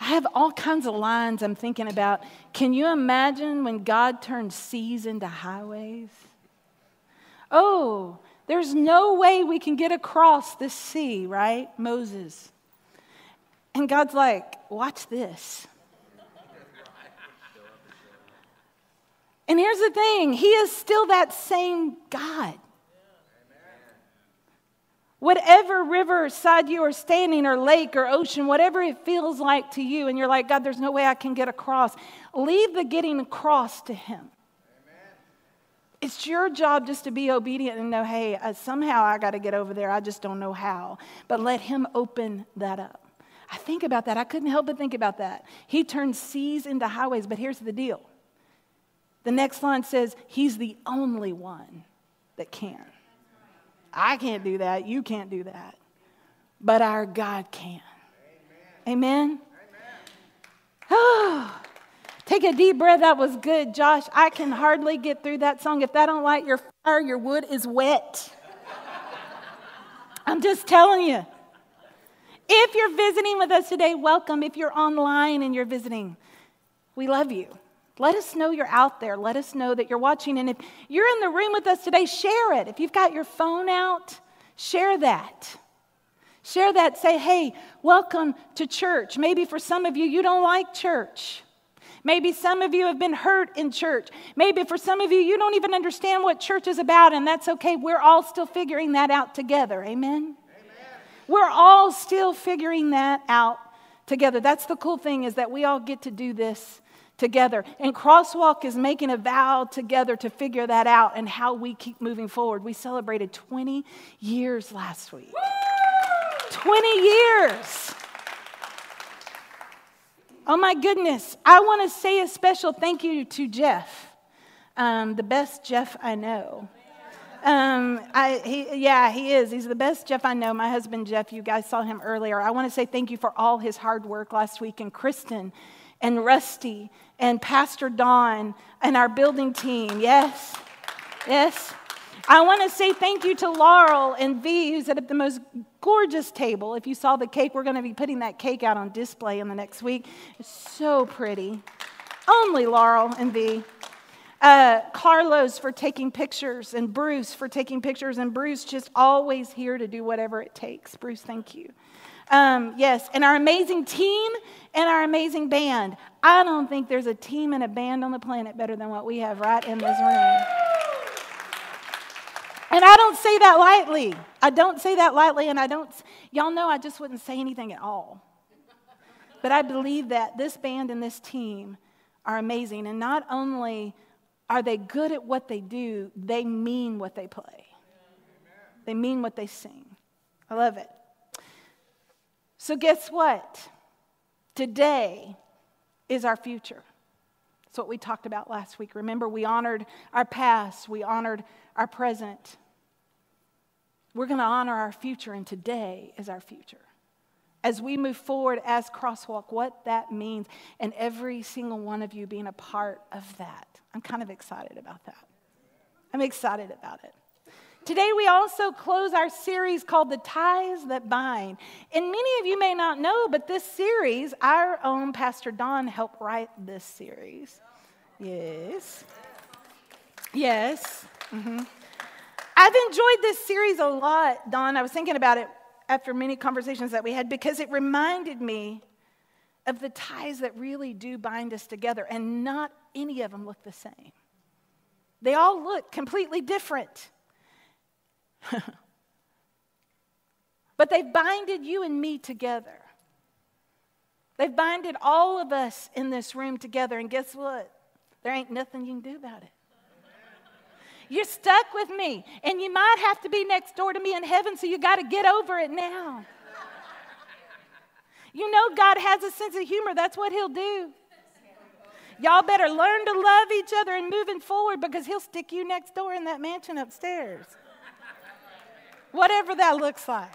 I have all kinds of lines I'm thinking about. Can you imagine when God turned seas into highways? Oh, there's no way we can get across this sea, right? Moses. And God's like, watch this. And here's the thing He is still that same God. Whatever river side you are standing, or lake, or ocean, whatever it feels like to you, and you're like, God, there's no way I can get across, leave the getting across to Him. It's your job just to be obedient and know, hey, uh, somehow I got to get over there. I just don't know how. But let Him open that up. I think about that. I couldn't help but think about that. He turned seas into highways, but here's the deal. The next line says, He's the only one that can. I can't do that. You can't do that. But our God can. Amen? Amen? Oh, take a deep breath. That was good, Josh. I can hardly get through that song. If that don't light your fire, your wood is wet. I'm just telling you. If you're visiting with us today, welcome. If you're online and you're visiting, we love you. Let us know you're out there. Let us know that you're watching. And if you're in the room with us today, share it. If you've got your phone out, share that. Share that. Say, hey, welcome to church. Maybe for some of you, you don't like church. Maybe some of you have been hurt in church. Maybe for some of you, you don't even understand what church is about, and that's okay. We're all still figuring that out together. Amen? Amen. We're all still figuring that out together. That's the cool thing is that we all get to do this together. And Crosswalk is making a vow together to figure that out and how we keep moving forward. We celebrated 20 years last week. Woo! 20 years. Oh my goodness. I want to say a special thank you to Jeff, um, the best Jeff I know. Um, I, he, yeah, he is. He's the best Jeff I know. My husband, Jeff, you guys saw him earlier. I want to say thank you for all his hard work last week. And Kristen and Rusty and Pastor Don and our building team. Yes, yes. I want to say thank you to Laurel and V, who's at the most gorgeous table. If you saw the cake, we're going to be putting that cake out on display in the next week. It's so pretty. Only Laurel and V. Uh, Carlos for taking pictures, and Bruce for taking pictures, and Bruce just always here to do whatever it takes. Bruce, thank you. Um, yes, and our amazing team and our amazing band. I don't think there's a team and a band on the planet better than what we have right in this room. And I don't say that lightly. I don't say that lightly, and I don't, y'all know I just wouldn't say anything at all. But I believe that this band and this team are amazing. And not only are they good at what they do, they mean what they play, they mean what they sing. I love it. So, guess what? Today is our future. That's what we talked about last week. Remember, we honored our past, we honored our present. We're going to honor our future, and today is our future. As we move forward as Crosswalk, what that means, and every single one of you being a part of that. I'm kind of excited about that. I'm excited about it. Today, we also close our series called The Ties That Bind. And many of you may not know, but this series, our own Pastor Don helped write this series. Yes. Yes. Mm-hmm. I've enjoyed this series a lot, Don. I was thinking about it after many conversations that we had because it reminded me of the ties that really do bind us together, and not any of them look the same. They all look completely different. but they've binded you and me together. They've binded all of us in this room together, and guess what? There ain't nothing you can do about it. You're stuck with me, and you might have to be next door to me in heaven, so you got to get over it now. You know, God has a sense of humor. That's what He'll do. Y'all better learn to love each other and moving forward because He'll stick you next door in that mansion upstairs whatever that looks like.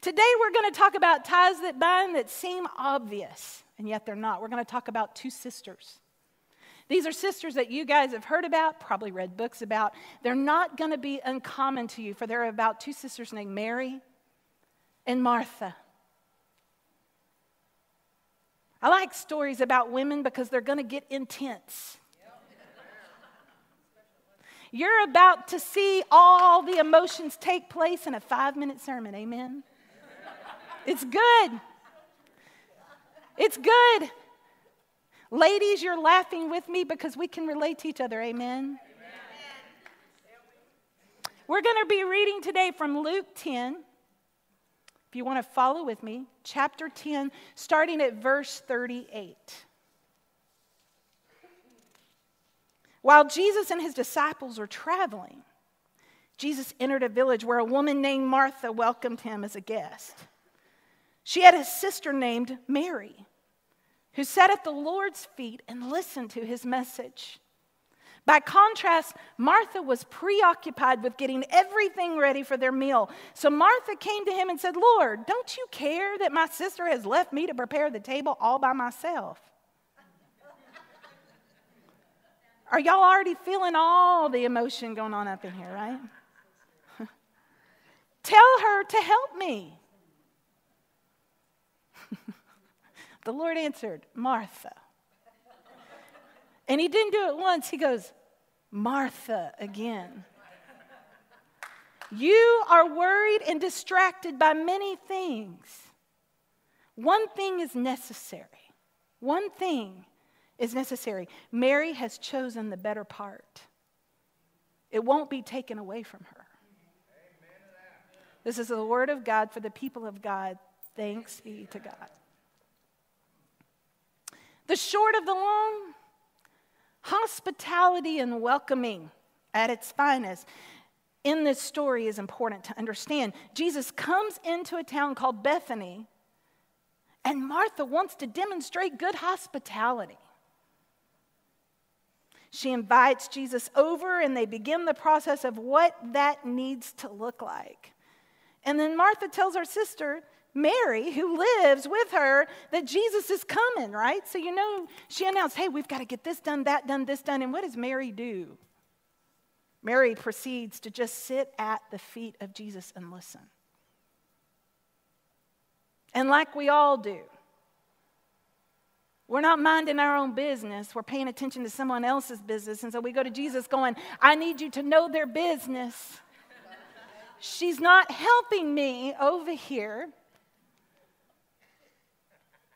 Today, we're going to talk about ties that bind that seem obvious, and yet they're not. We're going to talk about two sisters. These are sisters that you guys have heard about, probably read books about. They're not going to be uncommon to you, for they're about two sisters named Mary and Martha. I like stories about women because they're going to get intense. You're about to see all the emotions take place in a five minute sermon. Amen. It's good. It's good. Ladies, you're laughing with me because we can relate to each other. Amen. We're going to be reading today from Luke 10. If you want to follow with me, chapter 10, starting at verse 38. While Jesus and his disciples were traveling, Jesus entered a village where a woman named Martha welcomed him as a guest. She had a sister named Mary who sat at the Lord's feet and listened to his message. By contrast, Martha was preoccupied with getting everything ready for their meal. So Martha came to him and said, Lord, don't you care that my sister has left me to prepare the table all by myself? Are y'all already feeling all the emotion going on up in here, right? Tell her to help me. the Lord answered, Martha. And he didn't do it once, he goes, Martha again. You are worried and distracted by many things. One thing is necessary. One thing is necessary. Mary has chosen the better part, it won't be taken away from her. This is the word of God for the people of God. Thanks be to God. The short of the long, hospitality and welcoming at its finest in this story is important to understand. Jesus comes into a town called Bethany, and Martha wants to demonstrate good hospitality. She invites Jesus over, and they begin the process of what that needs to look like. And then Martha tells her sister, Mary, who lives with her, that Jesus is coming, right? So, you know, she announced, hey, we've got to get this done, that done, this done. And what does Mary do? Mary proceeds to just sit at the feet of Jesus and listen. And like we all do, we're not minding our own business. We're paying attention to someone else's business. And so we go to Jesus going, I need you to know their business. She's not helping me over here.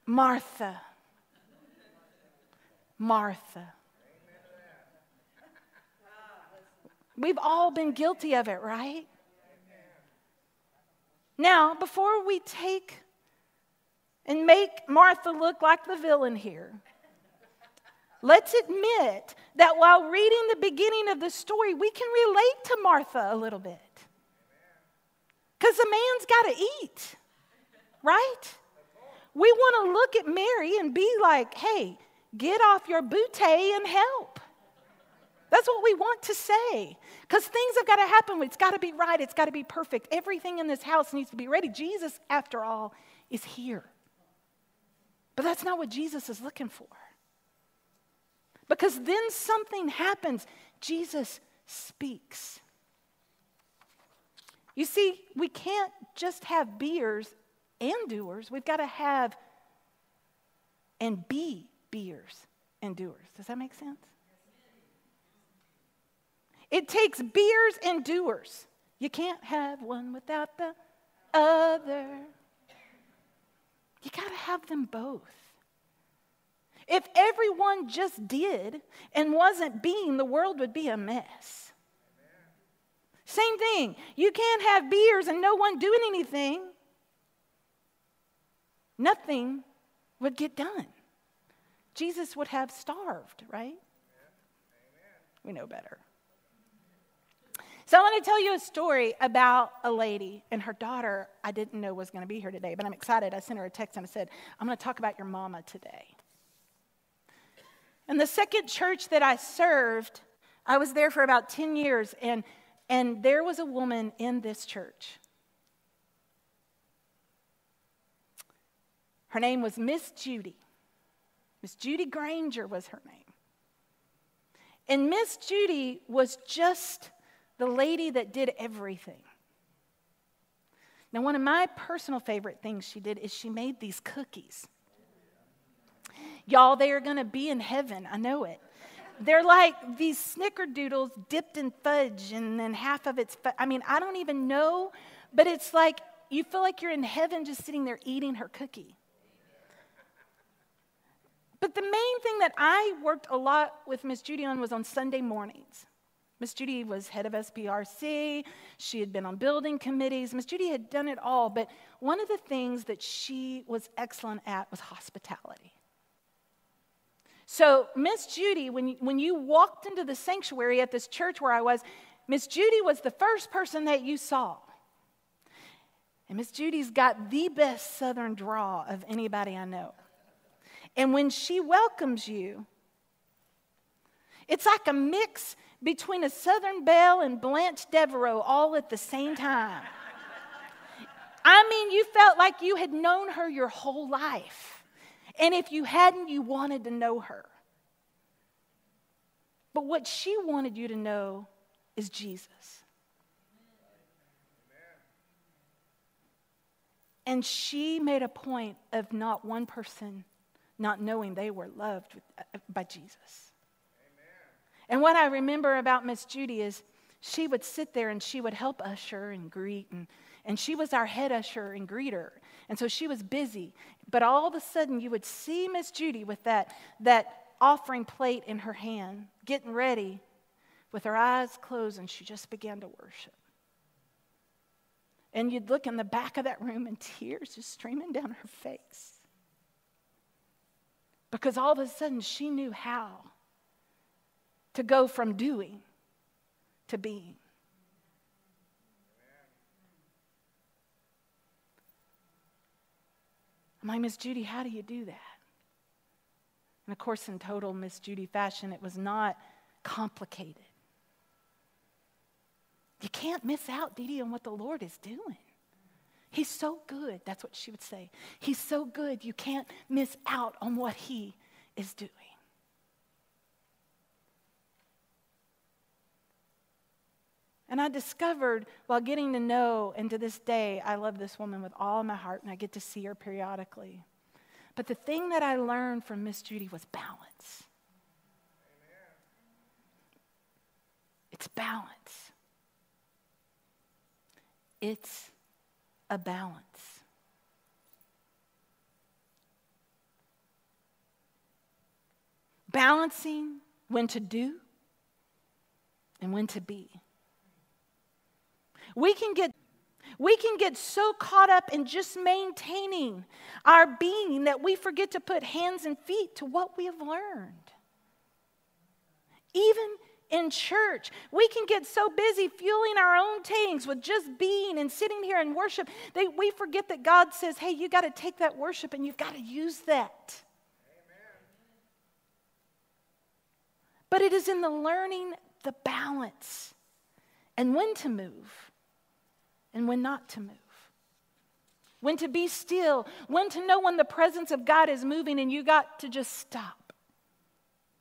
Martha. Martha. We've all been guilty of it, right? Now, before we take and make Martha look like the villain here, let's admit that while reading the beginning of the story, we can relate to Martha a little bit. Because the man's got to eat, right? We want to look at Mary and be like, hey, get off your bootay and help. That's what we want to say. Because things have got to happen. It's got to be right. It's got to be perfect. Everything in this house needs to be ready. Jesus, after all, is here. But that's not what Jesus is looking for. Because then something happens. Jesus speaks. You see, we can't just have beers and doers. We've got to have and be beers and doers. Does that make sense? It takes beers and doers. You can't have one without the other. You got to have them both. If everyone just did and wasn't being, the world would be a mess. Same thing. You can't have beers and no one doing anything nothing would get done. Jesus would have starved, right? We know better. So I want to tell you a story about a lady and her daughter I didn't know was going to be here today, but I'm excited. I sent her a text and I said, I'm going to talk about your mama today. And the second church that I served, I was there for about 10 years, and, and there was a woman in this church Her name was Miss Judy. Miss Judy Granger was her name. And Miss Judy was just the lady that did everything. Now, one of my personal favorite things she did is she made these cookies. Y'all, they are going to be in heaven. I know it. They're like these snickerdoodles dipped in fudge and then half of it's, fu- I mean, I don't even know, but it's like you feel like you're in heaven just sitting there eating her cookie. But the main thing that I worked a lot with Miss Judy on was on Sunday mornings. Miss Judy was head of SPRC. She had been on building committees. Miss Judy had done it all. But one of the things that she was excellent at was hospitality. So, Miss Judy, when when you walked into the sanctuary at this church where I was, Miss Judy was the first person that you saw. And Miss Judy's got the best southern draw of anybody I know. And when she welcomes you, it's like a mix between a Southern Belle and Blanche Devereaux all at the same time. I mean, you felt like you had known her your whole life. And if you hadn't, you wanted to know her. But what she wanted you to know is Jesus. And she made a point of not one person not knowing they were loved uh, by Jesus. And what I remember about Miss Judy is she would sit there and she would help usher and greet, and, and she was our head usher and greeter. And so she was busy. But all of a sudden, you would see Miss Judy with that, that offering plate in her hand, getting ready with her eyes closed, and she just began to worship. And you'd look in the back of that room, and tears just streaming down her face. Because all of a sudden, she knew how to go from doing to being. Like, Miss Judy, how do you do that? And of course, in total Miss Judy fashion, it was not complicated. You can't miss out, Dee Dee, on what the Lord is doing. He's so good. That's what she would say. He's so good, you can't miss out on what He is doing. And I discovered while getting to know, and to this day, I love this woman with all my heart, and I get to see her periodically. But the thing that I learned from Miss Judy was balance. Amen. It's balance. It's a balance. Balancing when to do and when to be. We can get we can get so caught up in just maintaining our being that we forget to put hands and feet to what we have learned. Even in church, we can get so busy fueling our own tanks with just being and sitting here and worship that we forget that God says, hey, you got to take that worship and you've got to use that. Amen. But it is in the learning the balance and when to move and when not to move. When to be still, when to know when the presence of God is moving and you got to just stop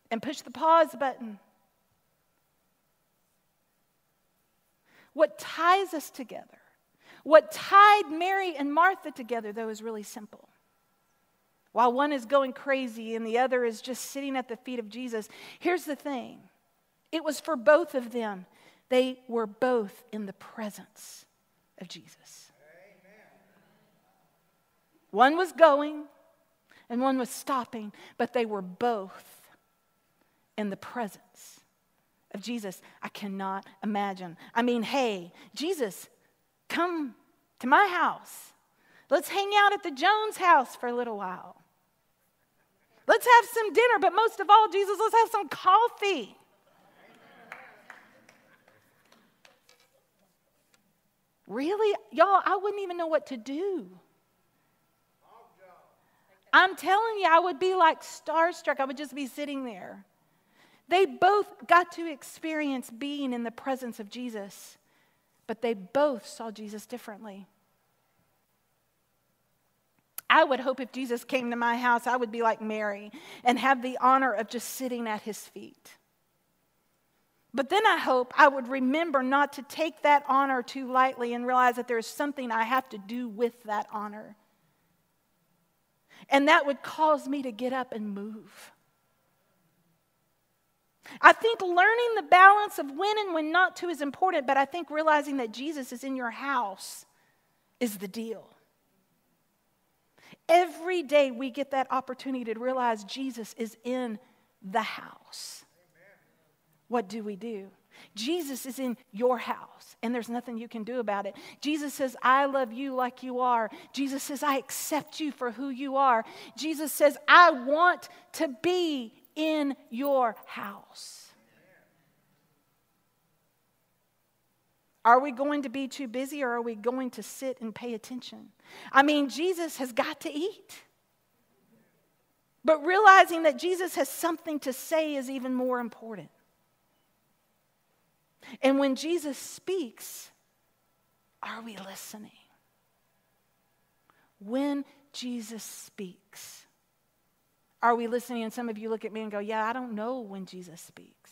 and push the pause button. What ties us together, what tied Mary and Martha together, though, is really simple. While one is going crazy and the other is just sitting at the feet of Jesus, here's the thing it was for both of them. They were both in the presence of Jesus. One was going and one was stopping, but they were both in the presence of Jesus. I cannot imagine. I mean, hey, Jesus, come to my house. Let's hang out at the Jones house for a little while. Let's have some dinner, but most of all, Jesus, let's have some coffee. Really? Y'all, I wouldn't even know what to do. I'm telling you, I would be like starstruck. I would just be sitting there. They both got to experience being in the presence of Jesus, but they both saw Jesus differently. I would hope if Jesus came to my house, I would be like Mary and have the honor of just sitting at his feet. But then I hope I would remember not to take that honor too lightly and realize that there is something I have to do with that honor. And that would cause me to get up and move. I think learning the balance of when and when not to is important, but I think realizing that Jesus is in your house is the deal. Every day we get that opportunity to realize Jesus is in the house. What do we do? Jesus is in your house, and there's nothing you can do about it. Jesus says, I love you like you are. Jesus says, I accept you for who you are. Jesus says, I want to be in your house. Are we going to be too busy or are we going to sit and pay attention? I mean, Jesus has got to eat. But realizing that Jesus has something to say is even more important. And when Jesus speaks, are we listening? When Jesus speaks, are we listening? And some of you look at me and go, Yeah, I don't know when Jesus speaks.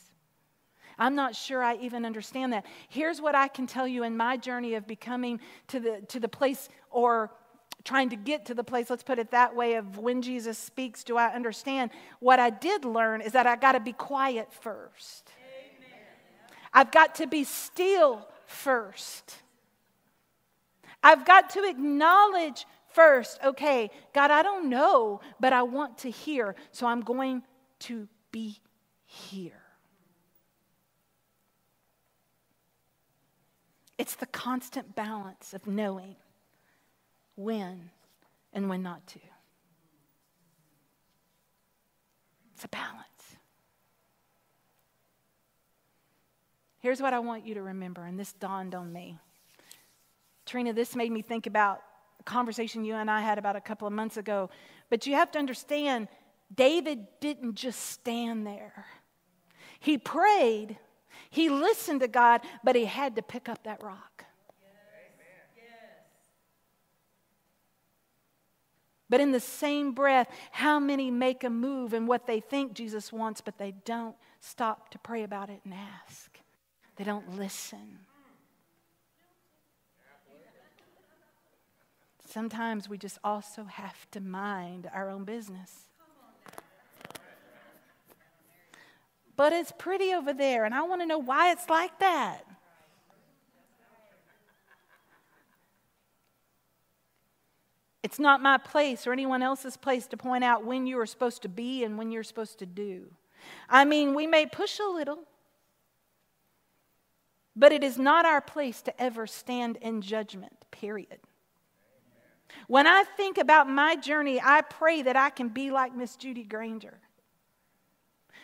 I'm not sure I even understand that. Here's what I can tell you in my journey of becoming to the, to the place or trying to get to the place, let's put it that way, of when Jesus speaks, do I understand? What I did learn is that I got to be quiet first. I've got to be still first. I've got to acknowledge first, okay, God, I don't know, but I want to hear, so I'm going to be here. It's the constant balance of knowing when and when not to. It's a balance. Here's what I want you to remember, and this dawned on me. Trina, this made me think about a conversation you and I had about a couple of months ago. But you have to understand, David didn't just stand there. He prayed, he listened to God, but he had to pick up that rock. But in the same breath, how many make a move in what they think Jesus wants, but they don't stop to pray about it and ask? They don't listen. Sometimes we just also have to mind our own business. But it's pretty over there, and I want to know why it's like that. It's not my place or anyone else's place to point out when you are supposed to be and when you're supposed to do. I mean, we may push a little, but it is not our place to ever stand in judgment, period. When I think about my journey, I pray that I can be like Miss Judy Granger,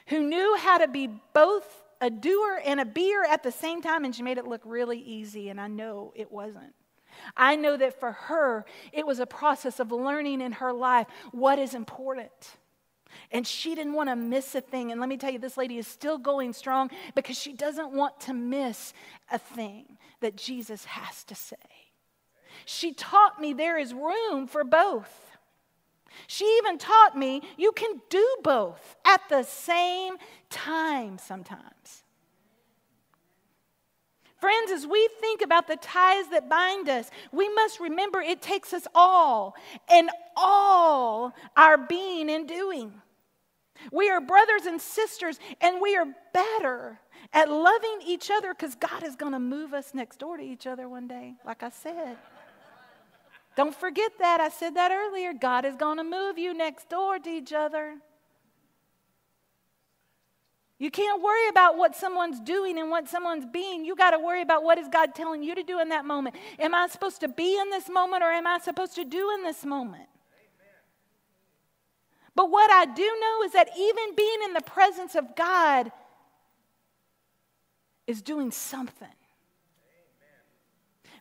who knew how to be both a doer and a beer at the same time, and she made it look really easy, and I know it wasn't. I know that for her, it was a process of learning in her life what is important. And she didn't want to miss a thing. And let me tell you, this lady is still going strong because she doesn't want to miss a thing that Jesus has to say. She taught me there is room for both. She even taught me you can do both at the same time sometimes. Friends, as we think about the ties that bind us, we must remember it takes us all and all our being and doing. We are brothers and sisters, and we are better at loving each other because God is going to move us next door to each other one day, like I said. Don't forget that. I said that earlier. God is going to move you next door to each other. You can't worry about what someone's doing and what someone's being. You got to worry about what is God telling you to do in that moment. Am I supposed to be in this moment or am I supposed to do in this moment? But what I do know is that even being in the presence of God is doing something.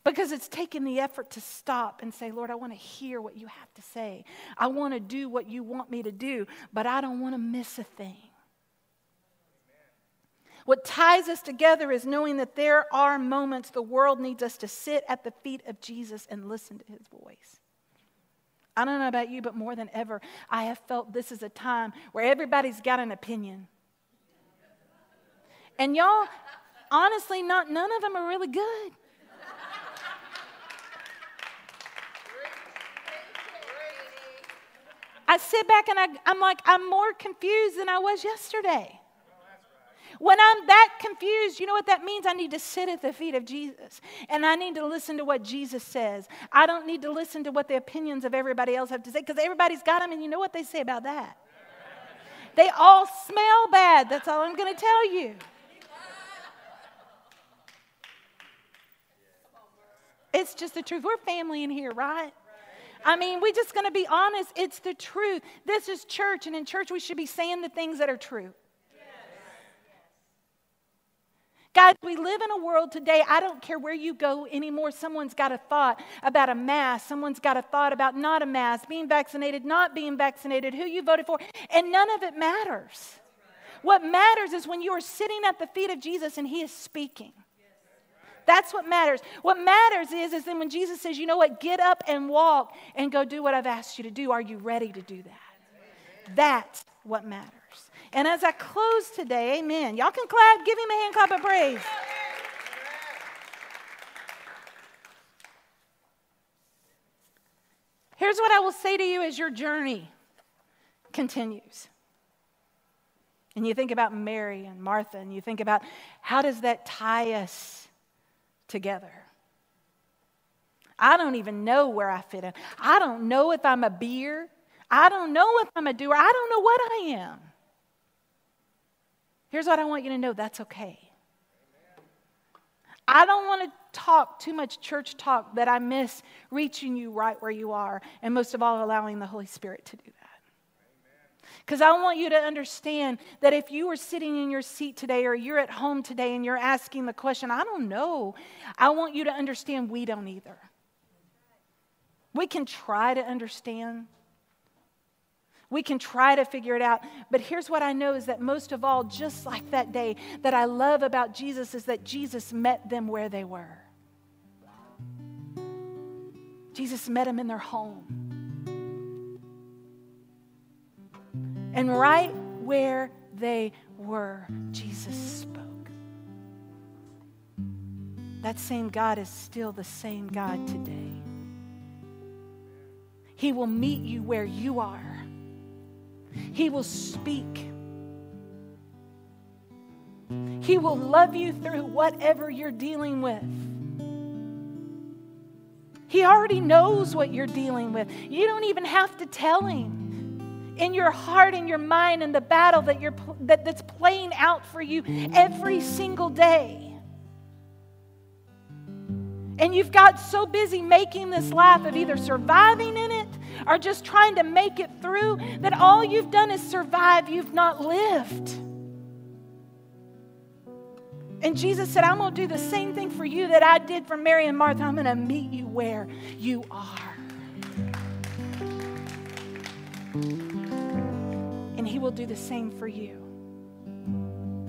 Because it's taking the effort to stop and say, Lord, I want to hear what you have to say. I want to do what you want me to do, but I don't want to miss a thing. What ties us together is knowing that there are moments the world needs us to sit at the feet of Jesus and listen to his voice. I don't know about you, but more than ever, I have felt this is a time where everybody's got an opinion. And y'all, honestly, not none of them are really good. I sit back and I, I'm like, I'm more confused than I was yesterday. When I'm that confused, you know what that means? I need to sit at the feet of Jesus and I need to listen to what Jesus says. I don't need to listen to what the opinions of everybody else have to say because everybody's got them and you know what they say about that? They all smell bad. That's all I'm going to tell you. It's just the truth. We're family in here, right? I mean, we're just going to be honest. It's the truth. This is church, and in church, we should be saying the things that are true. Guys, we live in a world today, I don't care where you go anymore. Someone's got a thought about a mask. Someone's got a thought about not a mask, being vaccinated, not being vaccinated, who you voted for, and none of it matters. What matters is when you are sitting at the feet of Jesus and he is speaking. That's what matters. What matters is, is then when Jesus says, you know what, get up and walk and go do what I've asked you to do. Are you ready to do that? That's what matters. And as I close today, amen. Y'all can clap, give him a hand clap of praise. Here's what I will say to you as your journey continues. And you think about Mary and Martha, and you think about how does that tie us together. I don't even know where I fit in. I don't know if I'm a beer. I don't know if I'm a doer. I don't know what I am. Here's what I want you to know that's okay. I don't want to talk too much church talk that I miss reaching you right where you are, and most of all, allowing the Holy Spirit to do that. Because I want you to understand that if you are sitting in your seat today or you're at home today and you're asking the question, I don't know, I want you to understand we don't either. We can try to understand. We can try to figure it out. But here's what I know is that most of all, just like that day, that I love about Jesus is that Jesus met them where they were. Jesus met them in their home. And right where they were, Jesus spoke. That same God is still the same God today. He will meet you where you are, He will speak. He will love you through whatever you're dealing with. He already knows what you're dealing with. You don't even have to tell him in your heart in your mind in the battle that you're, that, that's playing out for you every single day. And you've got so busy making this life of either surviving in it or just trying to make it through that all you've done is survive, you've not lived. And Jesus said, I'm going to do the same thing for you that I did for Mary and Martha. I'm going to meet you where you are. And He will do the same for you.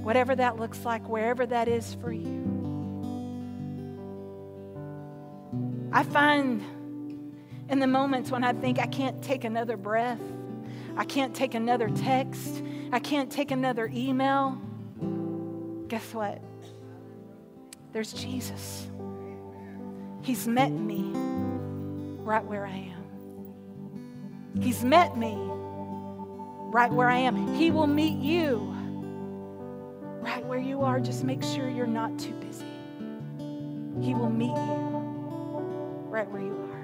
Whatever that looks like, wherever that is for you. I find in the moments when I think I can't take another breath, I can't take another text, I can't take another email, guess what? There's Jesus. He's met me right where I am. He's met me right where I am. He will meet you right where you are. Just make sure you're not too busy. He will meet you right where you are.